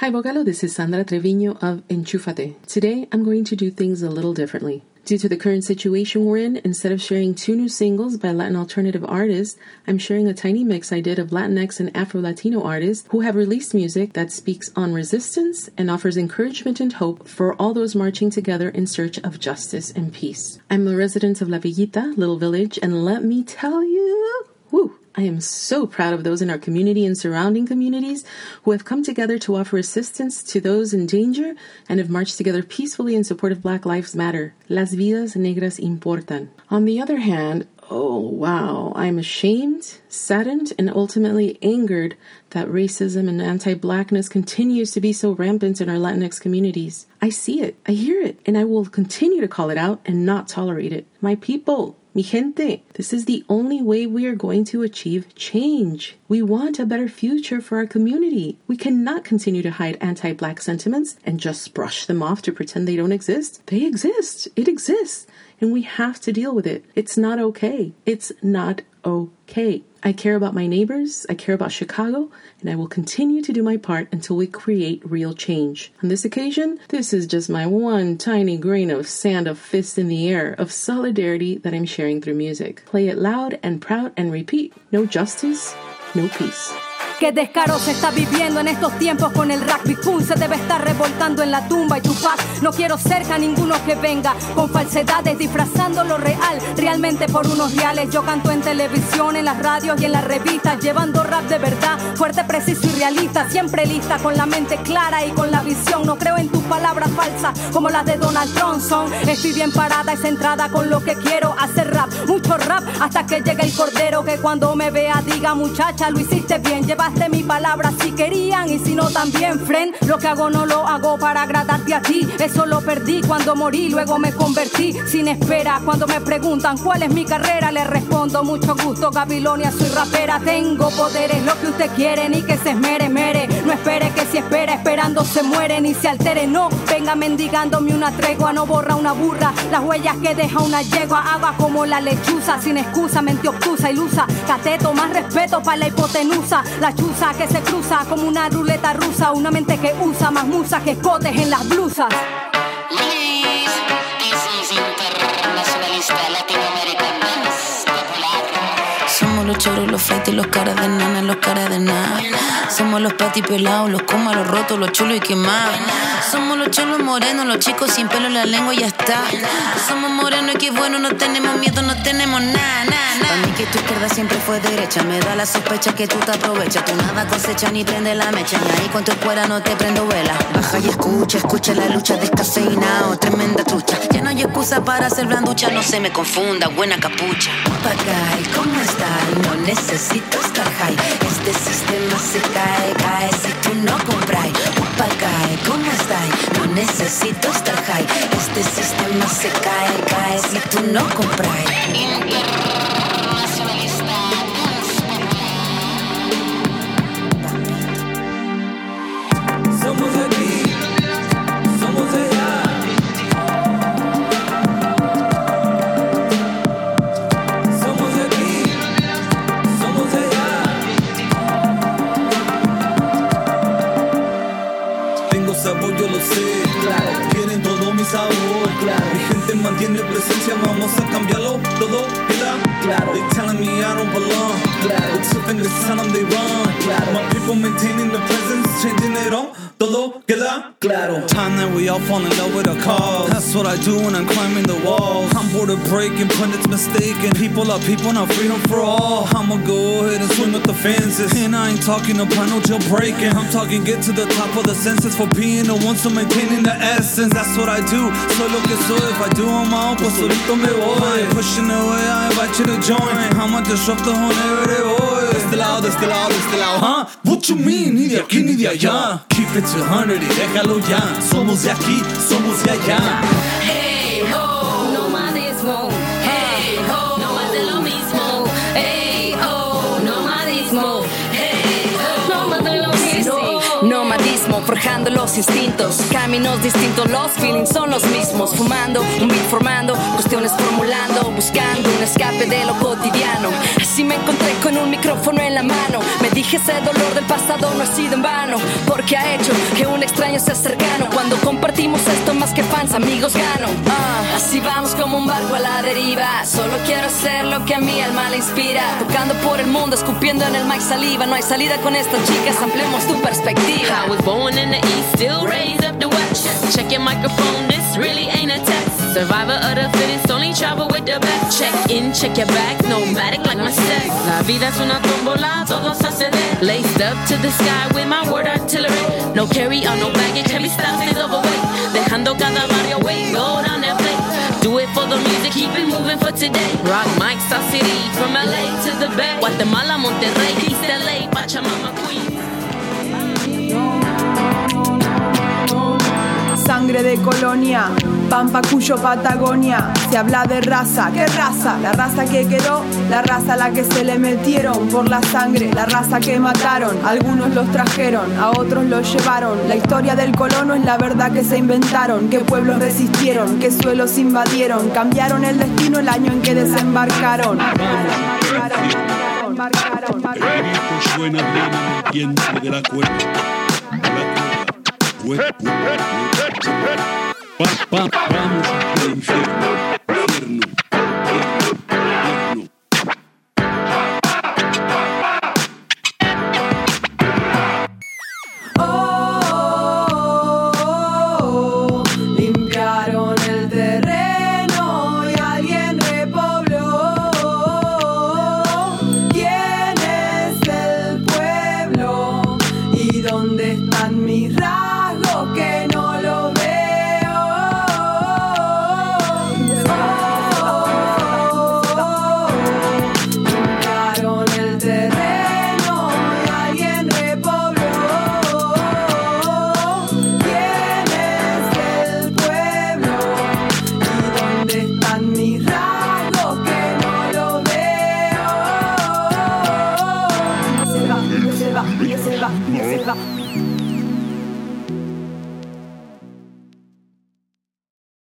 Hi, Bogalo. This is Sandra Treviño of Enchufate. Today, I'm going to do things a little differently. Due to the current situation we're in, instead of sharing two new singles by Latin alternative artists, I'm sharing a tiny mix I did of Latinx and Afro Latino artists who have released music that speaks on resistance and offers encouragement and hope for all those marching together in search of justice and peace. I'm a resident of La Villita, Little Village, and let me tell you, I am so proud of those in our community and surrounding communities who have come together to offer assistance to those in danger and have marched together peacefully in support of Black Lives Matter. Las vidas negras importan. On the other hand, oh wow, I'm ashamed, saddened, and ultimately angered that racism and anti blackness continues to be so rampant in our Latinx communities. I see it, I hear it, and I will continue to call it out and not tolerate it. My people, Mi gente, this is the only way we are going to achieve change. We want a better future for our community. We cannot continue to hide anti black sentiments and just brush them off to pretend they don't exist. They exist. It exists. And we have to deal with it. It's not okay. It's not okay. I care about my neighbors, I care about Chicago, and I will continue to do my part until we create real change. On this occasion, this is just my one tiny grain of sand of fist in the air of solidarity that I'm sharing through music. Play it loud and proud and repeat no justice, no peace. Qué descaro se está viviendo en estos tiempos con el rugby Kun se debe estar revoltando en la tumba y tu paz. No quiero cerca ninguno que venga con falsedades disfrazando lo real, realmente por unos reales. Yo canto en televisión, en las radios y en las revistas, llevando rap de verdad, fuerte, preciso y realista, siempre lista, con la mente clara y con la visión. No creo en tus palabras falsas como las de Donald Johnson. Estoy bien parada y centrada con lo que quiero hacer rap, mucho rap hasta que llegue el cordero que cuando me vea diga muchacha lo hiciste bien, lleva de mi palabra si querían y si no también, friend. Lo que hago no lo hago para agradarte a ti. Eso lo perdí cuando morí, luego me convertí sin espera. Cuando me preguntan cuál es mi carrera, les respondo mucho gusto, Gabilonia, soy rapera. Tengo poderes, lo que usted quiere, ni que se esmere, mere. No espere que si espera, esperando se muere ni se altere. No, venga mendigándome una tregua, no borra una burra. Las huellas que deja una yegua, haga como la lechuza, sin excusa, mente obtusa, ilusa. Cateto, más respeto para la hipotenusa. Chuza que se cruza como una ruleta rusa, una mente que usa más musa que escotes en las blusas. Somos los choros, los flights, los caras de nana, los caras de nada. Somos los patis pelados, los comas, los rotos, los chulos y quemados. Somos los cholos morenos, los chicos sin pelo en la lengua ya está. Somos morenos y qué bueno, no tenemos miedo, no tenemos nada, nada, nada. Mí que tu izquierda siempre fue derecha, me da la sospecha que tú te aprovechas. Tú nada cosecha ni prende la mecha, ni ahí con tu escuela no te prendo vela. Baja y escucha, escucha la lucha descafeinado, tremenda trucha. Ya no hay excusa para ser blanducha, no se me confunda, buena capucha. Papagay, ¿cómo estás? No necesito estar high, este sistema se cae, cae si tú no necesito estar high, este sistema se cae, cae si tú no compras. Quieren todo mi sabor. Gente mantiene presencia, vamos a cambiarlo todo. Claro. They telling me I don't belong. It's up in the sun, they run. My people maintaining the presence, changing it all. Todo queda claro. Time that we all fall in love with a cause. That's what I do when I'm climbing the walls. I'm bored of breaking, pundits mistaken. People are people, not freedom for all. I'ma go ahead and swing with the fences. And I ain't talking about no jailbreaking. I'm talking get to the top of the census for being the one, so maintaining the essence. That's what I do. Soy lo que soy. If I do on my own, pues solito me voy. Pushing away, I invite you to join. I'ma disrupt the whole narrative. De este lado, de este lado, de huh? What you mean? Ni de aquí ni de allá. Keep it 200 y déjalo ya. Somos de aquí, somos de allá. Los instintos. Caminos distintos, los feelings son los mismos. Fumando, un beat formando, cuestiones formulando, buscando un escape de lo cotidiano. Así me encontré con un micrófono en la mano. Me dije ese dolor del pasado no ha sido en vano, porque ha hecho que un extraño sea cercano. Cuando compartimos esto más que fans, amigos gano. Ah, como un barco a la deriva. Solo quiero hacer lo que a mi alma le inspira. Tocando por el mundo, escupiendo en el mic saliva. No hay salida con estas chicas, ampliemos tu perspectiva. I was born in the east, still raised up the west. Check your microphone, this really ain't a test. Survivor of the fittest, only travel with the best. Check in, check your bags, nomadic like my sex. La vida es una tómbola, todo se. Laced up to the sky with my word artillery. No carry on, no baggage, heavy stuff is overweight. Dejando cada barrio way, go down. Do it for the music, keep it moving for today. Rock Mike, South City, from LA to the Bay. Guatemala, Monterrey, East LA, Pachamama, Queens. De colonia, Pampa Cuyo Patagonia. Se habla de raza, ¿qué raza? La raza que quedó, la raza a la que se le metieron por la sangre, la raza que mataron. Algunos los trajeron, a otros los llevaron. La historia del colono es la verdad que se inventaron. ¿Qué pueblos resistieron? ¿Qué suelos invadieron? Cambiaron el destino el año en que desembarcaron. La cuerda. Hue-